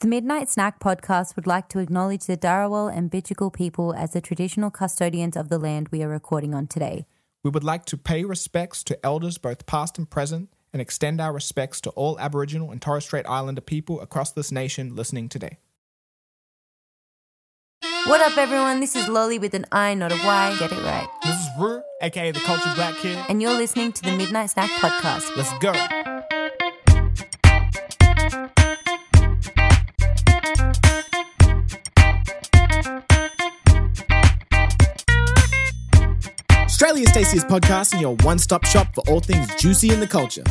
The Midnight Snack podcast would like to acknowledge the Dharawal and Bidjigal people as the traditional custodians of the land we are recording on today. We would like to pay respects to elders both past and present and extend our respects to all Aboriginal and Torres Strait Islander people across this nation listening today. What up, everyone? This is Lolli with an I, not a Y. Get it right. This is Ruu, aka the Cultured Black Kid. And you're listening to the Midnight Snack podcast. Let's go. Australia's tastiest podcast and your one stop shop for all things juicy in the culture.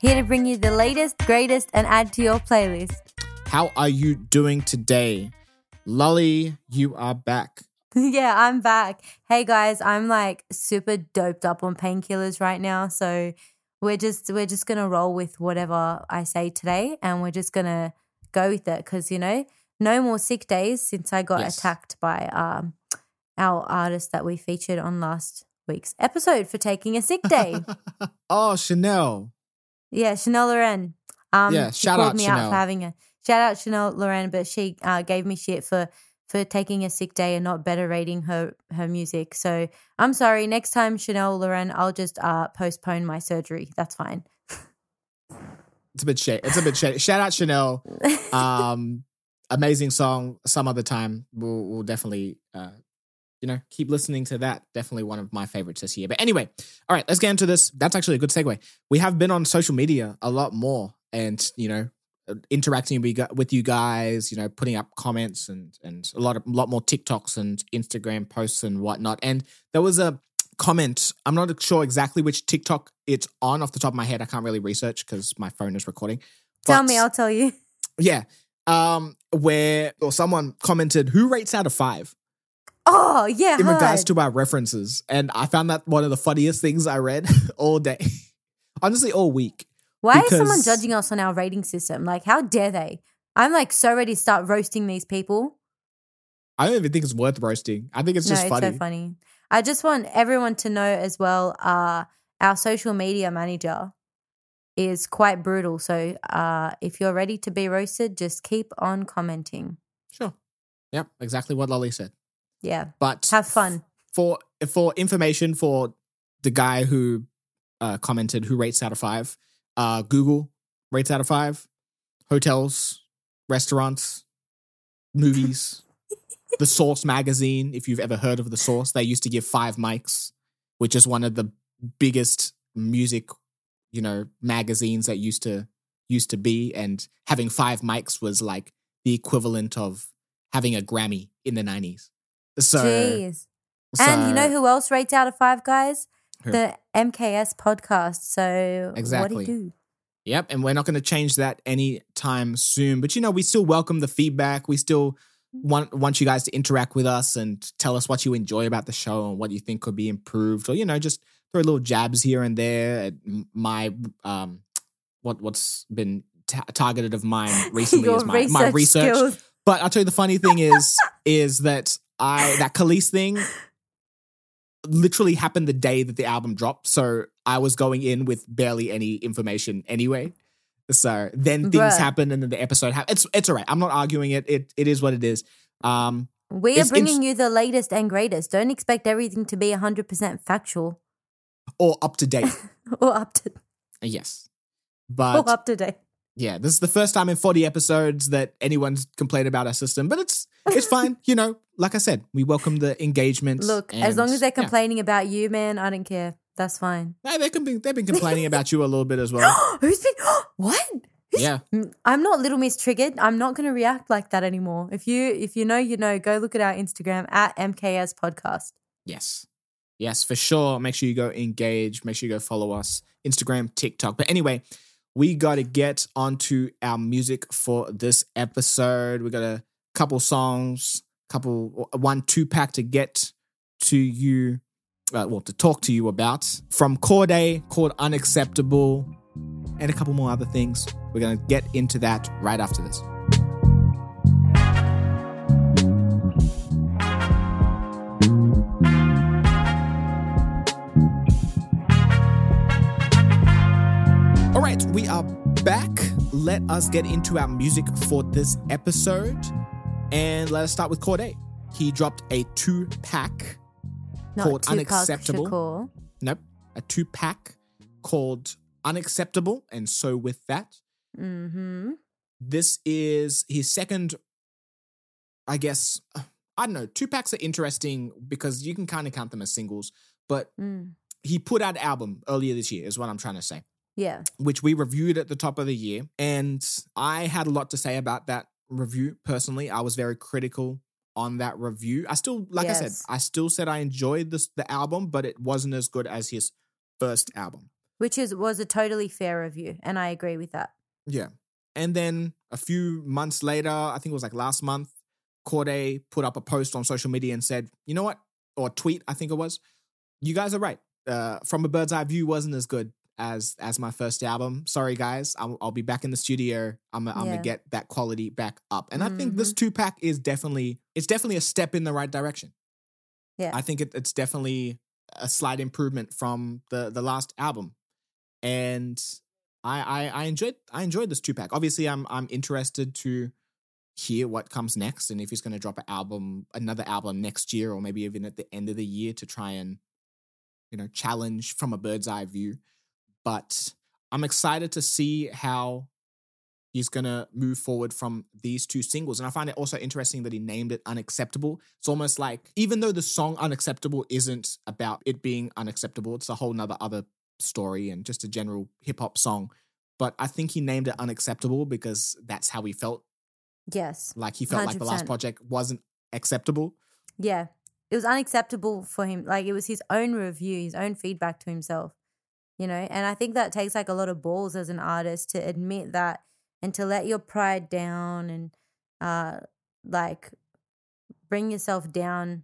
Here to bring you the latest, greatest, and add to your playlist. How are you doing today? Lolli, you are back. yeah, I'm back. Hey guys, I'm like super doped up on painkillers right now, so we're just we're just gonna roll with whatever I say today, and we're just gonna go with it because you know no more sick days since I got Yes. attacked by um our artist that we featured on last week's episode for taking a sick day. oh, Chanel. yeah, Chanel Loren. Um, Yeah, she shout called out me out Chanel. for having a shout out Chanel Loren, but she uh, gave me shit for for taking a sick day and not better rating her her music. So I'm sorry. Next time, Chanel Loren, I'll just uh, postpone my surgery. That's fine. It's a bit shady. It's a bit shady. Shout out Chanel. Um, amazing song. Some other time we'll, we'll definitely, uh, you know, keep listening to that. Definitely one of my favorites this year. But anyway, all right, let's get into this. That's actually a good segue. We have been on social media a lot more, and you know, uh, interacting with you with you guys. You know, putting up comments and and a lot of a lot more TikToks and Instagram posts and whatnot. And there was a comment. I'm not sure exactly which TikTok it's on off the top of my head. I can't really research because my phone is recording. Tell me, I'll tell you. yeah. Um, where or someone commented, who rates out of five Oh yeah, in regards to our references? And I found that one of the funniest things I read all day. Honestly, all week. Why is someone judging us on our rating system? Like, how dare they? I'm like so ready to start roasting these people. I don't even think it's worth roasting. I think it's just no, funny. so funny. I just want everyone to know as well. Uh, our social media manager is quite brutal. So uh, if you're ready to be roasted, just keep on commenting. Sure. Yep, exactly what Lolli said. Yeah, But have fun. for for information for the guy who uh, commented who rates out of five. Uh, Google rates out of five. Hotels, restaurants, movies. the Source magazine, if you've ever heard of the Source, they used to give five mics, which is one of the biggest music, you know, magazines that used to used to be. And having five mics was like the equivalent of having a Grammy in the nineties. So, Jeez. and you know who else rates out of five guys? Who? The MKS podcast. So Exactly. what do you do? Yep, and we're not going to change that anytime soon. But you know, we still welcome the feedback. We still want want you guys to interact with us and tell us what you enjoy about the show and what you think could be improved, or you know, just throw little jabs here and there at my um what what's been ta- targeted of mine recently is my my research. skills. But I'll tell you the funny thing is is that I that Khalees thing literally happened the day that the album dropped. So I was going in with barely any information anyway. So then things Bruh. happen and then the episode happened. It's it's all right. I'm not arguing it. It it is what it is. Um We are bringing you the latest and greatest. Don't expect everything to be 100% factual or up to date. or up to yes. or But up to date. Yeah, this is the first time in 40 episodes that anyone's complained about our system, but it's it's fine. you know, like I said, we welcome the engagement. Look, as long as they're yeah. complaining about you, man, I don't care. That's fine. No, they can be, they've been complaining about you a little bit as well. Who's been what? Who's- Yeah. Mm, I'm not Little Miss Triggered. I'm not going to react like that anymore. If you if you know, you know. Go look at our Instagram at MKS Podcast. Yes. Yes, for sure. Make sure you go engage. Make sure you go follow us. Instagram, TikTok. But anyway, we got to get onto our music for this episode. We got a couple songs, couple, one two pack to get to you, uh, well, to talk to you about from Cordae called Unacceptable, and a couple more other things. We're to get into that right after this. We are back. Let us get into our music for this episode. And let us start with Cordae. He dropped a two pack called Tupac Unacceptable. Shakur. Nope, a two pack called Unacceptable. And so, with that, Mm-hmm. this is his second, I guess, I don't know. Two packs are interesting because you can kind of count them as singles, but Mm. he put out an album earlier this year, is what I'm trying to say. Yeah. which we reviewed at the top of the year. And I had a lot to say about that review personally. I was very critical on that review. I still, like I said, I still said I enjoyed this the album, but it wasn't as good as his first album. Which is was a totally fair review, and I agree with that. Yeah. And then a few months later, I think it was like last month, Cordae put up a post on social media and said, you know what? Or tweet, I think it was. You guys are right. Uh, From a Bird's Eye View wasn't as good as as my first album. Sorry, guys. I'll, I'll be back in the studio. I'm, I'm Yeah. gonna get that quality back up. And I think this mm-hmm. two pack is definitely it's definitely a step in the right direction. Yeah. I think it, it's definitely a slight improvement from the the last album, and I, I I enjoyed I enjoyed this two pack. Obviously, I'm I'm interested to hear what comes next and if he's going to drop an album, another album next year, or maybe even at the end of the year to try and you know challenge from a bird's eye view. But I'm excited to see how he's going to move forward from these two singles. And I find it also interesting that he named it Unacceptable. It's almost like, even though the song Unacceptable isn't about it being unacceptable, it's a whole nother other story and just a general hip hop song. But I think he named it Unacceptable because that's how he felt. Yes. Like he felt like the last project wasn't acceptable. Yeah. It was unacceptable for him. Like it was his own review, his own feedback to himself. You know, and I think that takes like a lot of balls as an artist to admit that and to let your pride down and uh like bring yourself down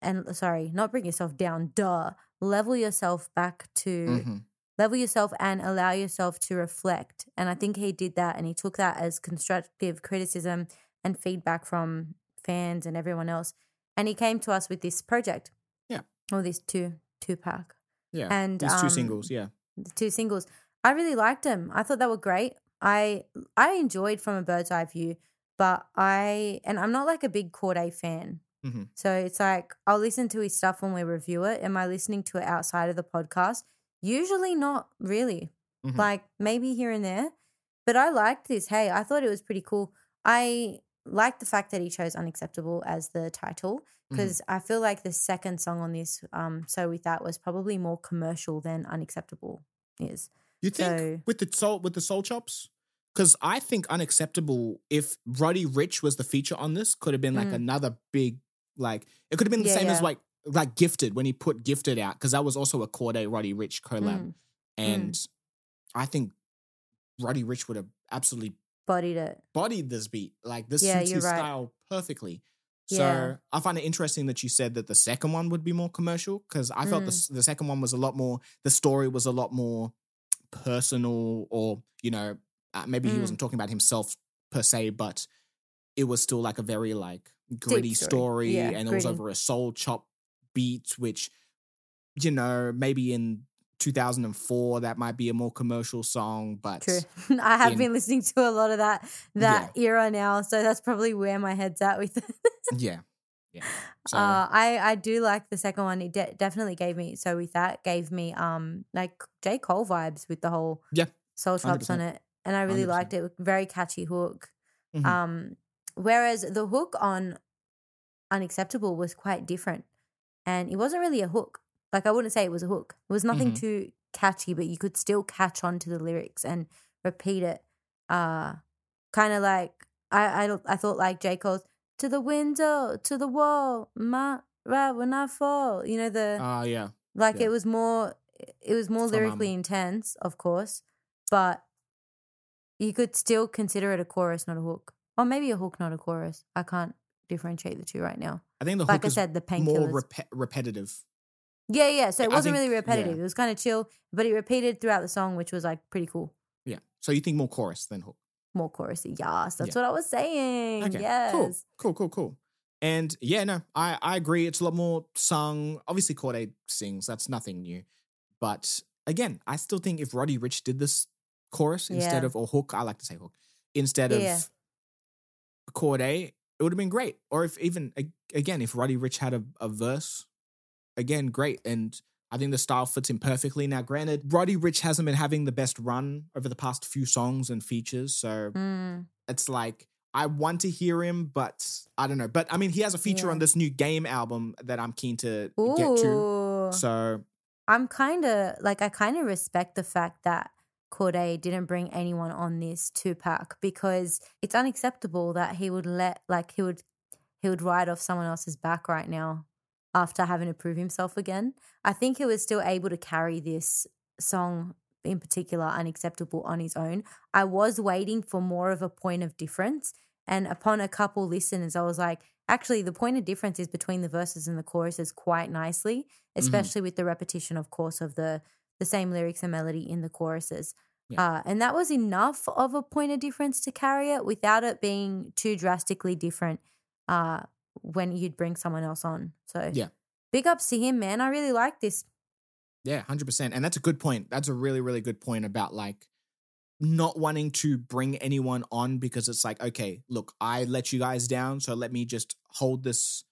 and sorry, not bring yourself down, duh. Level yourself back to Mhm. level yourself and allow yourself to reflect. And I think he did that and he took that as constructive criticism and feedback from fans and everyone else. And he came to us with this project. Yeah. Or this two two pack. Yeah. And These two um, singles, yeah. The two singles. I really liked them. I thought they were great. I I enjoyed from a bird's eye view, but I and I'm not like a big Cordae fan. hmm So it's like I'll listen to his stuff when we review it. Am I listening to it outside of the podcast? Usually not really. Mhm. Like maybe here and there. But I liked this. Hey, I thought it was pretty cool. I like the fact that he chose Unacceptable as the title Mm-hmm. because I feel like the second song on this, um, So With That, was probably more commercial than Unacceptable is. You think So- with the soul with the soul chops? Because I think unacceptable. If Roddy Ricch was the feature on this, could have been like Mm. another big like it could have been the Yeah, same as like like Gifted when he put Gifted out because that was also a Cordae Roddy Ricch collab, Mm, and I think Roddy Ricch would have absolutely bodied it. bodied this beat. Like this Yeah, suits his right. style perfectly. So Yeah. I find it interesting that you said that the second one would be more commercial because I felt the, Mm. s- the second one was a lot more. The story was a lot more personal, or you know, uh, maybe he Mm. wasn't talking about himself per se, but it was still like a very like gritty story. story, Yeah, and it was over a soul chop beat, which you know maybe in 2004 that might be a more commercial song, but True. I have in- been listening to a lot of that that era now, so that's probably where my head's at with it. yeah, yeah. So Uh, I I do like the second one. It de- definitely gave me so with that gave me um like J Cole vibes with the whole Yeah, soul chops on 100%. it, and I really 100%. liked it. Very catchy hook. Mhm. Um, whereas the hook on Unacceptable was quite different, and it wasn't really a hook. Like I wouldn't say it was a hook. It was nothing Mhm. too catchy, but you could still catch on to the lyrics and repeat it. Uh, kind of like I, I I thought like J Cole's to the window, to the wall, my right when I fall. You know the Ah, yeah. like yeah. it was more it was more lyrically intense, of course, but you could still consider it a chorus, not a hook, or maybe a hook, not a chorus. I can't differentiate the two right now. I think the Like hook I is said, the more painkillers. repe- repetitive. yeah, yeah. So it I wasn't think- really repetitive. yeah. It was kind of chill, but it repeated throughout the song, which was like pretty cool. Yeah. So you think more chorus than hook? More chorusy, yes. That's Yeah. what I was saying. Okay. Yes. Cool. Cool. Cool. Cool. And yeah, no, I I agree. It's a lot more sung. Obviously, Cordae sings. That's nothing new. But again, I still think if Roddy Ricch did this chorus instead Yeah. of or hook. I like to say hook instead of Yeah. Cordae. It would have been great. Or if even again, if Roddy Ricch had a, a verse, again, great. And I think the style fits him perfectly. Now, granted, Roddy Ricch hasn't been having the best run over the past few songs and features, so Mm. it's like I want to hear him, but I don't know. But I mean, he has a feature Yeah. on this new game album that I'm keen to get to. So I'm kind of like I kind of respect the fact that Cordae didn't bring anyone on this two pack because it's unacceptable that he would let like he would he would ride off someone else's back right now after having to prove himself again. I think he was still able to carry this song in particular unacceptable on his own. I was waiting for more of a point of difference and upon a couple listeners I was like actually the point of difference is between the verses and the choruses quite nicely especially with the repetition of course of the the same lyrics and melody in the choruses Yeah. uh, and that was enough of a point of difference to carry it without it being too drastically different uh, when you'd bring someone else on so Yeah. big ups to him man i really like this Yeah, hundred percent, and that's a good point. That's a really, really good point about like not wanting to bring anyone on because it's like, okay, look, I let you guys down, so let me just hold this,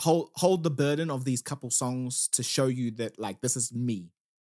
hold hold the burden of these couple songs to show you that like this is me,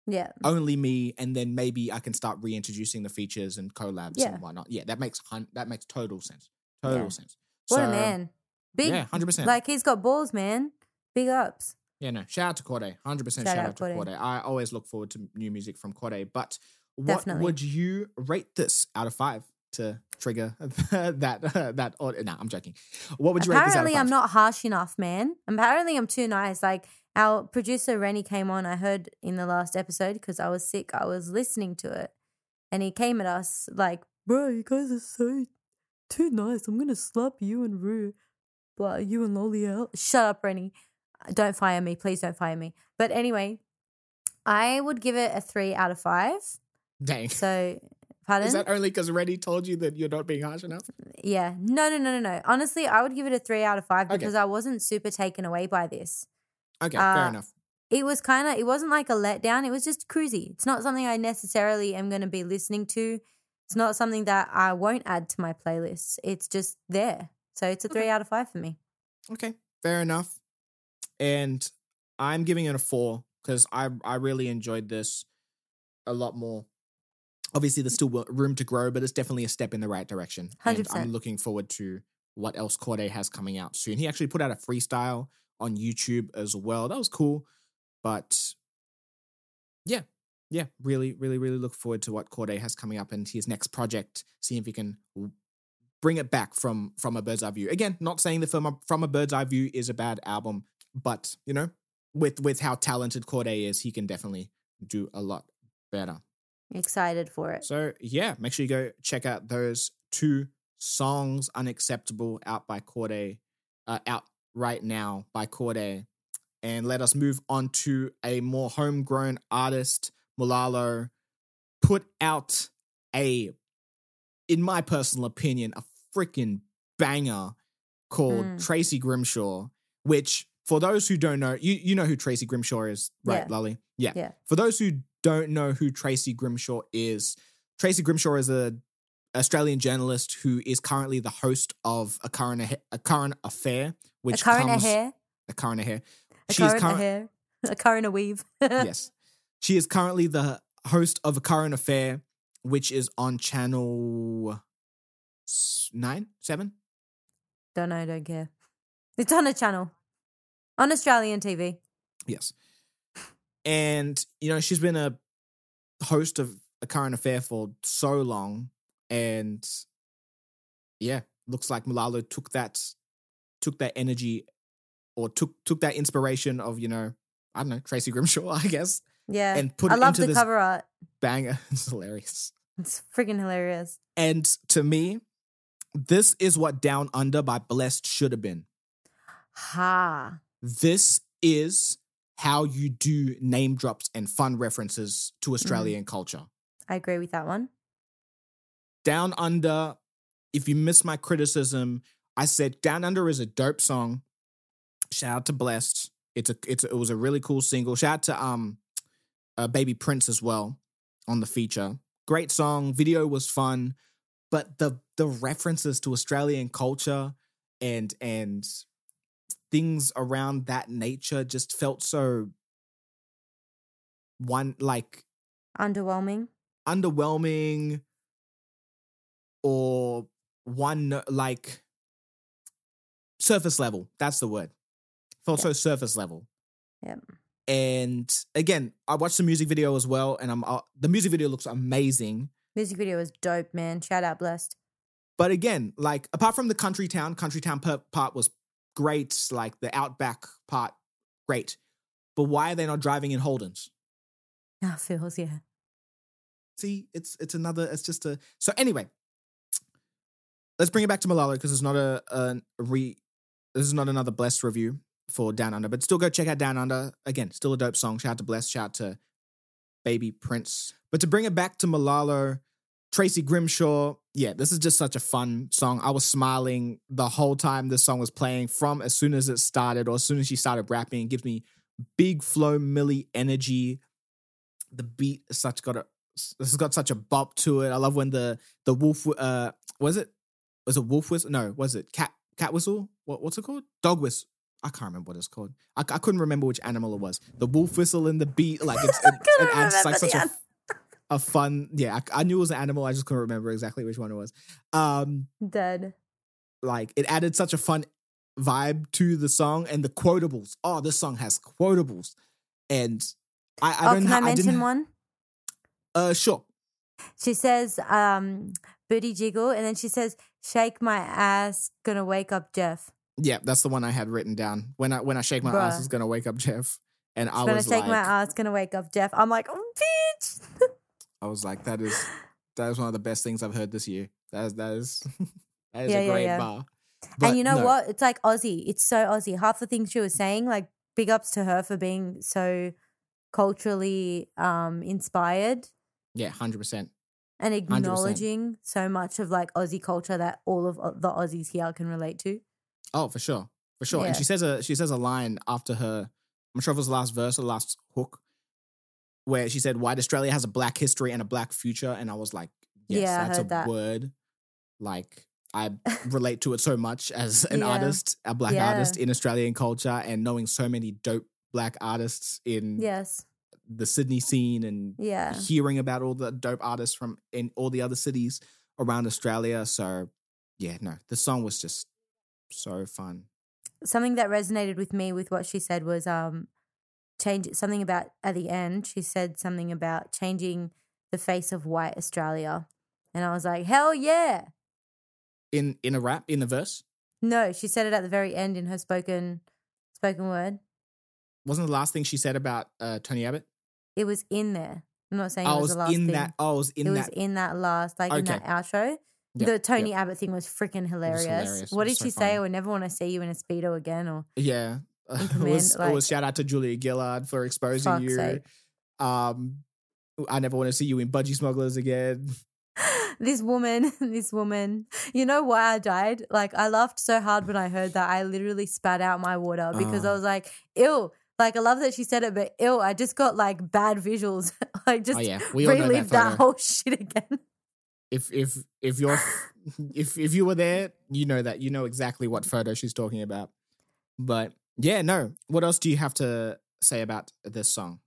yeah only me, and then maybe I can start reintroducing the features and collabs Yeah. and whatnot. Yeah, that makes hun- that makes total sense. Total Yeah. sense. what a So, man big Yeah, hundred percent. like he's got balls man big ups Yeah, no. Shout out to Cordae. 100% shout, Shout out, out to Cordae. Cordae. I always look forward to new music from Cordae. But what Definitely. would you rate this out of five to trigger that? that or, nah, I'm joking. What would you rate this out of Apparently, five? I'm not harsh enough, man. Apparently, I'm too nice. Like our producer Rennie came on. I heard in the last episode because I was sick. I was listening to it, and he came at us like, "Bro, you guys are so too nice. I'm gonna slap you and Ruu, but you and Lolli out." Shut up, Rennie. Don't fire me, please. Don't fire me. But anyway, I would give it a three out of five. Dang. So, pardon? Is that only because Rennie told you that you're not being harsh enough? Yeah. No, no, no, no, no. Honestly, I would give it a three out of five Okay. because I wasn't super taken away by this. Okay, Uh, fair enough. It was kind of, it wasn't like a letdown. It was just cruisy. It's not something I necessarily am going to be listening to. It's not something that I won't add to my playlists. It's just there. So it's a three Okay. out of five for me. Okay, fair enough. And I'm giving it a four because I I really enjoyed this a lot more. Obviously, there's mm. still room to grow, but it's definitely a step in the right direction. And 100%. I'm looking forward to what else Cordae has coming out soon. He actually put out a freestyle on YouTube as well. That was cool, but yeah, yeah, really, really, really look forward to what Cordae has coming up and his next project. See if he can bring it back from from a bird's eye view. Again, not saying the film from a bird's eye view is a bad album, but you know, with with how talented Cordae is, he can definitely do a lot better. Excited for it. So yeah, make sure you go check out those two songs, "Unacceptable" out by Cordae, uh, out right now by Cordae, and let us move on to a more homegrown artist, Mulalo, put out a, in my personal opinion, a freaking banger called Mm. Tracy Grimshaw, which for those who don't know, you you know who Tracy Grimshaw is, right, Yeah. Lolli? Yeah. Yeah. For those who don't know who Tracy Grimshaw is, Tracy Grimshaw is a Australian journalist who is currently the host of a current a current affair, which a current comes, hair. a current affair. A She current current- hair. A current a weave. yes, she is currently the host of a current affair, which is on channel nine, seven. Don't know, don't care. It's on a channel. On Australian TV. Yes. And, you know, she's been a host of a current affair for so long. And yeah, looks like Mulalo took that took that energy or took took that inspiration of, you know, I don't know, Tracy Grimshaw, I guess, Yeah. and put I it love into the this cover art. banger. It's hilarious. It's freaking hilarious. And to me, this is what Down Under by Blessed should have been. Ha. this is how you do name drops and fun references to Australian culture. I agree with that one. Down Under, if you missed my criticism, I said Down Under is a dope song. Shout out to Blessed. It's a it's a, it was a really cool single. Shout out to um uh, Baby Prince as well on the feature. great song. Video was fun, but the the references to Australian culture and and things around that nature just felt so one like Underwhelming. underwhelming or one like surface level. That's the word. Felt so surface level. Yep. And again, I watched the music video as well, and I'm uh, the music video looks amazing. Music video was dope, man. Shout out, blessed. But again, like apart from the country town, country town part was great. Like the outback part, great. But why are they not driving in Holdens? Ah, feels yeah. See, it's it's another. It's just a. So anyway, let's bring it back to Mulalo because it's not a, a re. This is not another blessed review for Down Under, but still go check out Down Under. Again, still a dope song. Shout out to Bless. Shout out to Baby Prince. But to bring it back to Mulalo, Tracy Grimshaw. Yeah, this is just such a fun song. I was smiling the whole time this song was playing. From as soon as it started, or as soon as she started rapping, it gives me big flow, Millie energy. The beat is such got a this has got such a bop to it. I love when the the wolf uh was it was it wolf whistle? No, was it cat cat whistle? What what's it called? Dog whistle. I can't remember what it's called. I, I couldn't remember which animal it was. The wolf whistle in the beat, like it's, it, it adds like such a, a fun. Yeah, I, I knew it was an animal. I just couldn't remember exactly which one it was. Um, Dead. like it added such a fun vibe to the song and the quotables. Oh, this song has quotables, and I, I oh, don't. can ha- I mention didn't, one? Uh, sure. She says, um, booty jiggle, and then she says, shake my ass, gonna wake up Jeff. Yeah, that's the one I had written down. When I when I shake my ass, Bruh. is gonna wake up Jeff, and I She's gonna was shake like, my ass, gonna wake up Jeff. I'm like, oh, bitch. I was like, that is that is one of the best things I've heard this year. That is that is that is Yeah, a great yeah. bar. and you know no, what? It's like Aussie. It's so Aussie. Half the things she was saying, like big ups to her for being so culturally um inspired Yeah, hundred percent. and acknowledging so much of like Aussie culture that all of uh, the Aussies here can relate to. Oh, for sure, for sure. And she says a she says a line after her. I'm sure it was the last verse or the last hook, where she said, "White Australia has a black history and a black future," and I was like, "Yes, Yeah, that's a that. word." Like I relate to it so much as an Yeah. artist, a black Yeah. artist in Australian culture, and knowing so many dope black artists in Yes. the Sydney scene and Yeah. hearing about all the dope artists from in all the other cities around Australia. So yeah, no, the song was just so fun. something that resonated with me with what she said was um change something about at the end she said something about changing the face of white australia and i was like hell yeah In in a rap, in a verse. no she said it at the very end in her spoken spoken word Wasn't the last thing she said about uh, Tony Abbott? it was in there i'm not saying I it was was the last in thing that. I was in it was in that last like in Okay. that outro Yep, the tony yep. abbott thing was freaking hilarious. hilarious. It what was did so she say funny. i would never want to see you in a speedo again or Yeah. it command, was, it like- was shout out to Julia Gillard for exposing you. sake. Um, I never want to see you in budgie smugglers again. this woman, this woman. You know why I died? Like I laughed so hard when I heard that. I literally spat out my water because I Oh. was like, "Ew!" Like I love that she said it, but ew! I just got like bad visuals. like just oh yeah, know that relive that, whole shit again. if if if you're if if you were there, you know that you know exactly what photo she's talking about. But yeah, no. What else do you have to say about this song?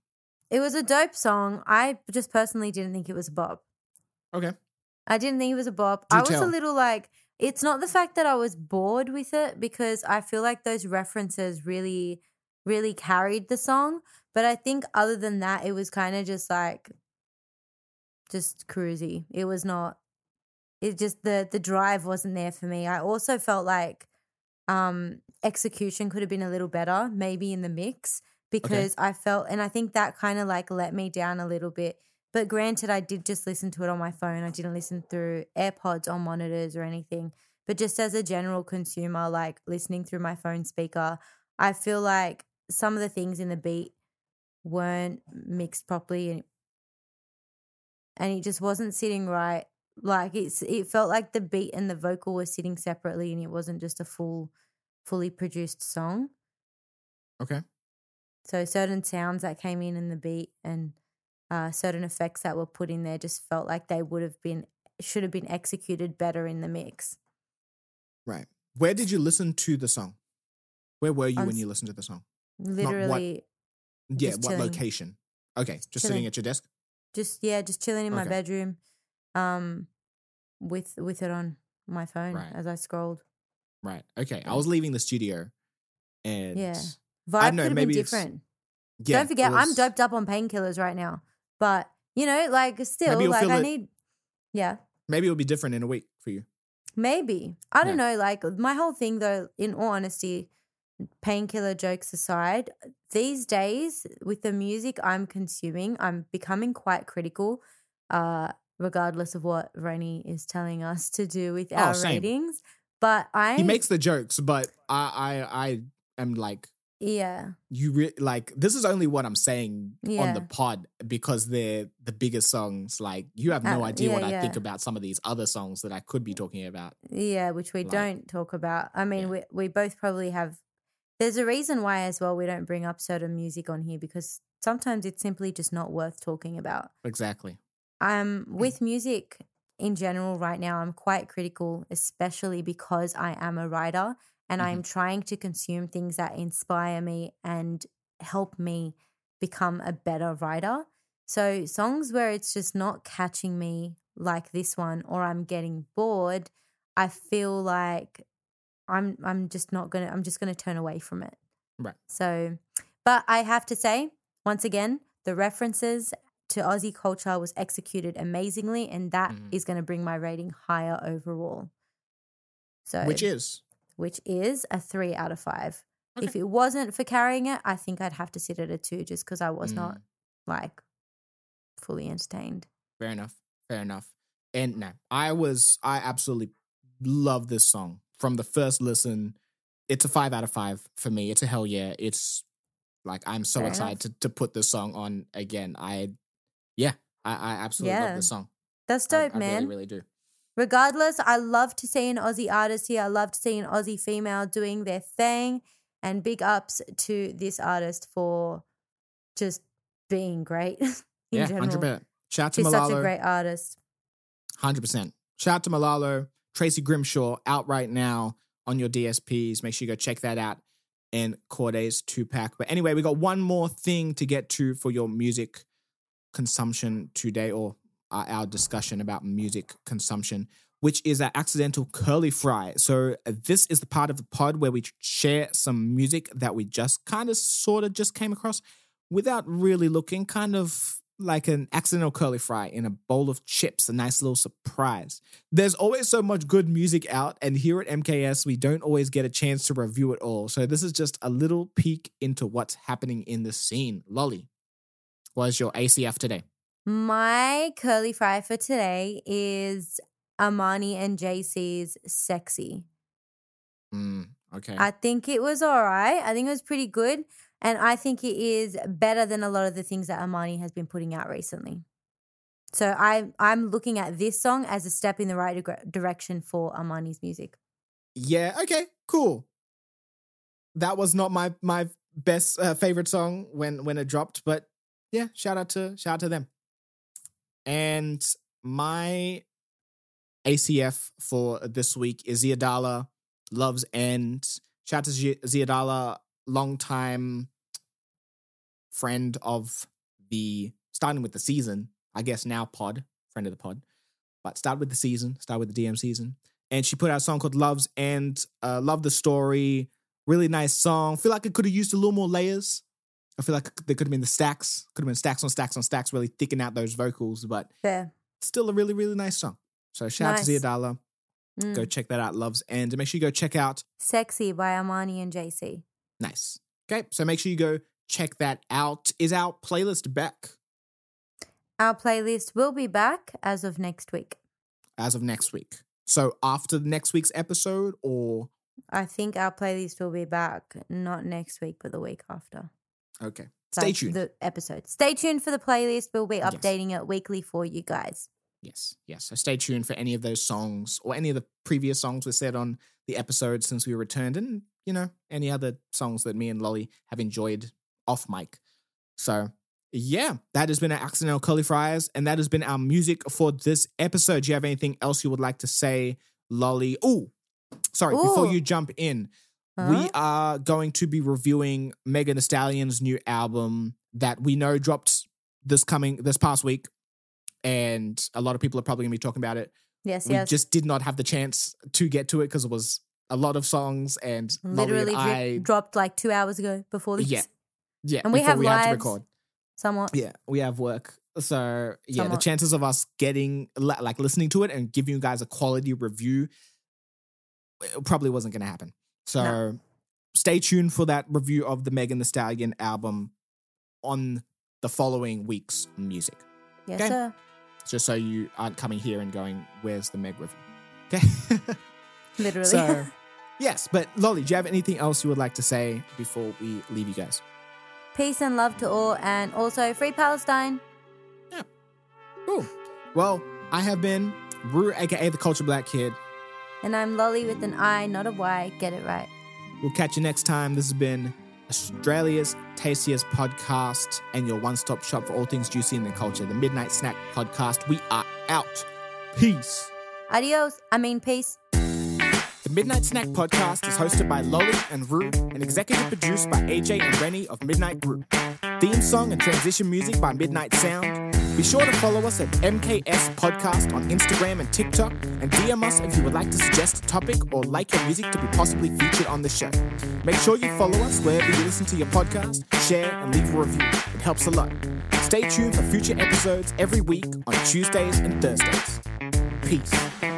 It was a dope song. I just personally didn't think it was a bop. Okay. I didn't think it was a bop. Do I was tell. a little like, it's not the fact that I was bored with it because I feel like those references really, really carried the song. But I think other than that, it was kind of just like, just cruisy. It was not. It just the the drive wasn't there for me. I also felt like um execution could have been a little better, maybe in the mix because I felt, and I think that kind of like let me down a little bit. But granted, I did just listen to it on my phone. I didn't listen through AirPods or monitors or anything. But just as a general consumer, like listening through my phone speaker, I feel like some of the things in the beat weren't mixed properly and and it just wasn't sitting right. Like it's it felt like the beat and the vocal were sitting separately and it wasn't just a full fully produced song. Okay. So certain sounds that came in in the beat and uh, certain effects that were put in there just felt like they would have been should have been executed better in the mix. Right. Where did you listen to the song? Where were you when you listened to the song? Literally, Yeah, what chilling. location? Okay, just sitting at your desk. just yeah, just chilling in my bedroom, um, with with it on my phone Right. as I scrolled. Right. Okay. I was leaving the studio, and Yeah. I Vibe don't know, could have been maybe different. yeah, Don't forget, it I'm doped up on painkillers right now. But you know, like still, like I it- need. Yeah, Maybe it'll be different in a week for you. maybe I don't Yeah. know. Like my whole thing, though, in all honesty, painkiller jokes aside, these days with the music I'm consuming, I'm becoming quite critical. Uh, regardless of what Rennie is telling us to do with our Oh, same. ratings, but I He makes the jokes, but I, I, I am like, yeah. you re- like this is only what I'm saying on the pod because they're the biggest songs. Like you have no Uh, idea yeah, what I think about some of these other songs that I could be talking about. Yeah, which we Like- don't talk about. I mean, Yeah. we we both probably have. There's a reason why as well we don't bring up certain music on here because sometimes it's simply just not worth talking about. Exactly. Um, with music in general right now, I'm quite critical, especially because I am a writer and I'm mm-hmm. trying to consume things that inspire me and help me become a better writer. So songs where it's just not catching me like this one or I'm getting bored, I feel like I'm I'm just not gonna I'm just gonna turn away from it. Right. So but I have to say, once again, the references to Aussie culture was executed amazingly, and that is Mhm. going to bring my rating higher overall. So, Which is which is a three out of five. If it wasn't for carrying it, I think I'd have to sit at a two, just because I was Mm. not like fully entertained. fair enough. Fair enough. And no, I was I absolutely love this song from the first listen. It's a five out of five for me. It's a hell yeah. It's like I'm so Fair excited to, to put this song on again. I yeah, I, I absolutely love Yeah. this song. That's dope, I, man. really, really do. Regardless, I love to see an Aussie artist here. I love to see an Aussie female doing their thing. And big ups to this artist for just being great in yeah, general. hundred percent. Shout out to She's such a great artist. Hundred percent. Shout out to Mulalo, Tracy Grimshaw, out right now on your DSPs. Make sure you go check that out. And Cordae's two pack. But anyway, we got one more thing to get to for your music consumption today, or our discussion about music consumption, which is our accidental curly fry. So this is the part of the pod where we share some music that we just kind of, sort of, just came across without really looking, kind of like an accidental curly fry in a bowl of chips, a nice little surprise. There's always so much good music out, and here at MKS, we don't always get a chance to review it all. So this is just a little peek into what's happening in the scene. Lolli, what is your ACF today? My curly fry for today is Amani and JC's Sexy. Mm, okay. I think it was all right. I think it was pretty good. And I think it is better than a lot of the things that Amani has been putting out recently. So I, I'm looking at this song as a step in the right dig- direction for Amani's music. yeah. Okay. Cool. That was not my my best uh, favorite song when when it dropped, but yeah, shout out to shout out to them. And my ACF for this week is Ziadala, Love's End. Shout out to Zia- Ziadala, longtime friend of the starting with the season, I guess now pod, friend of the pod, but start with the season, start with the DM season. And she put out a song called Love's End. Uh, love the story. Really nice song. Feel like it could have used a little more layers. I feel like there could have been the stacks, could have been stacks on stacks on stacks, really thicken out those vocals, but Fair. still a really, really nice song. So shout out to Nice. Ziadala. Mm. Go check that out, Love's End. And make sure you go check out Sexy by Amani and JC. Nice. Okay, so make sure you go check that out. Is our playlist back Our playlist will be back as of next week. as of next week? So after next week's episode, or I think our playlist will be back not next week, but the week after. Okay, stay tuned. The episode. Stay tuned for the playlist. We'll be Yes. updating it weekly for you guys. Yes, yes. So stay tuned for any of those songs or any of the previous songs we said on the episode since we returned, and you know any other songs that me and Lolli have enjoyed off mic. So yeah, that has been our accidental curly fries, and that has been our music for this episode. Do you have anything else you would like to say, Lolli? Oh, sorry, before you jump in, Huh? we uh-huh. are going to be reviewing Megan Thee Stallion's new album that we know dropped this coming this past week, and a lot of people are probably gonna be talking about it. yes, we yes. just did not have the chance to get to it because it was a lot of songs and Literally and I, dropped like two hours ago before this. Yeah. yeah, and we have we had to lives. record. Somewhat. Yeah, we have work. So yeah, the chances of us getting like listening to it and giving you guys a quality review it probably wasn't going to happen. So No. stay tuned for that review of the Megan Thee Stallion album on the following week's music. Yes, Okay. sir. Just so you aren't coming here and going, "Where's the Meg review?" Okay. Literally. so yes, but Lolli, do you have anything else you would like to say before we leave you guys? Peace and love to all, and also free Palestine. Yeah. Cool. Well, I have been Ruu, aka the Culture Black Kid. And I'm Lolli with an I, not a Y. Get it right. We'll catch you next time. This has been Australia's tastiest podcast and your one stop shop for all things juicy in the culture, the Midnight Snack Podcast. We are out. Peace. Adios. I mean, peace. The Midnight Snack Podcast is hosted by Lolli and Ruu and executive produced by AJ and Rennie of Midnight Brew. Theme song and transition music by Midnight Sound. Be sure to follow us at MKS Podcast on Instagram and TikTok and DM us if you would like to suggest a topic or like your music to be possibly featured on the show. Make sure you follow us wherever you listen to your podcast, share, and leave a review. It helps a lot. Stay tuned for future episodes every week on Tuesdays and Thursdays. Peace.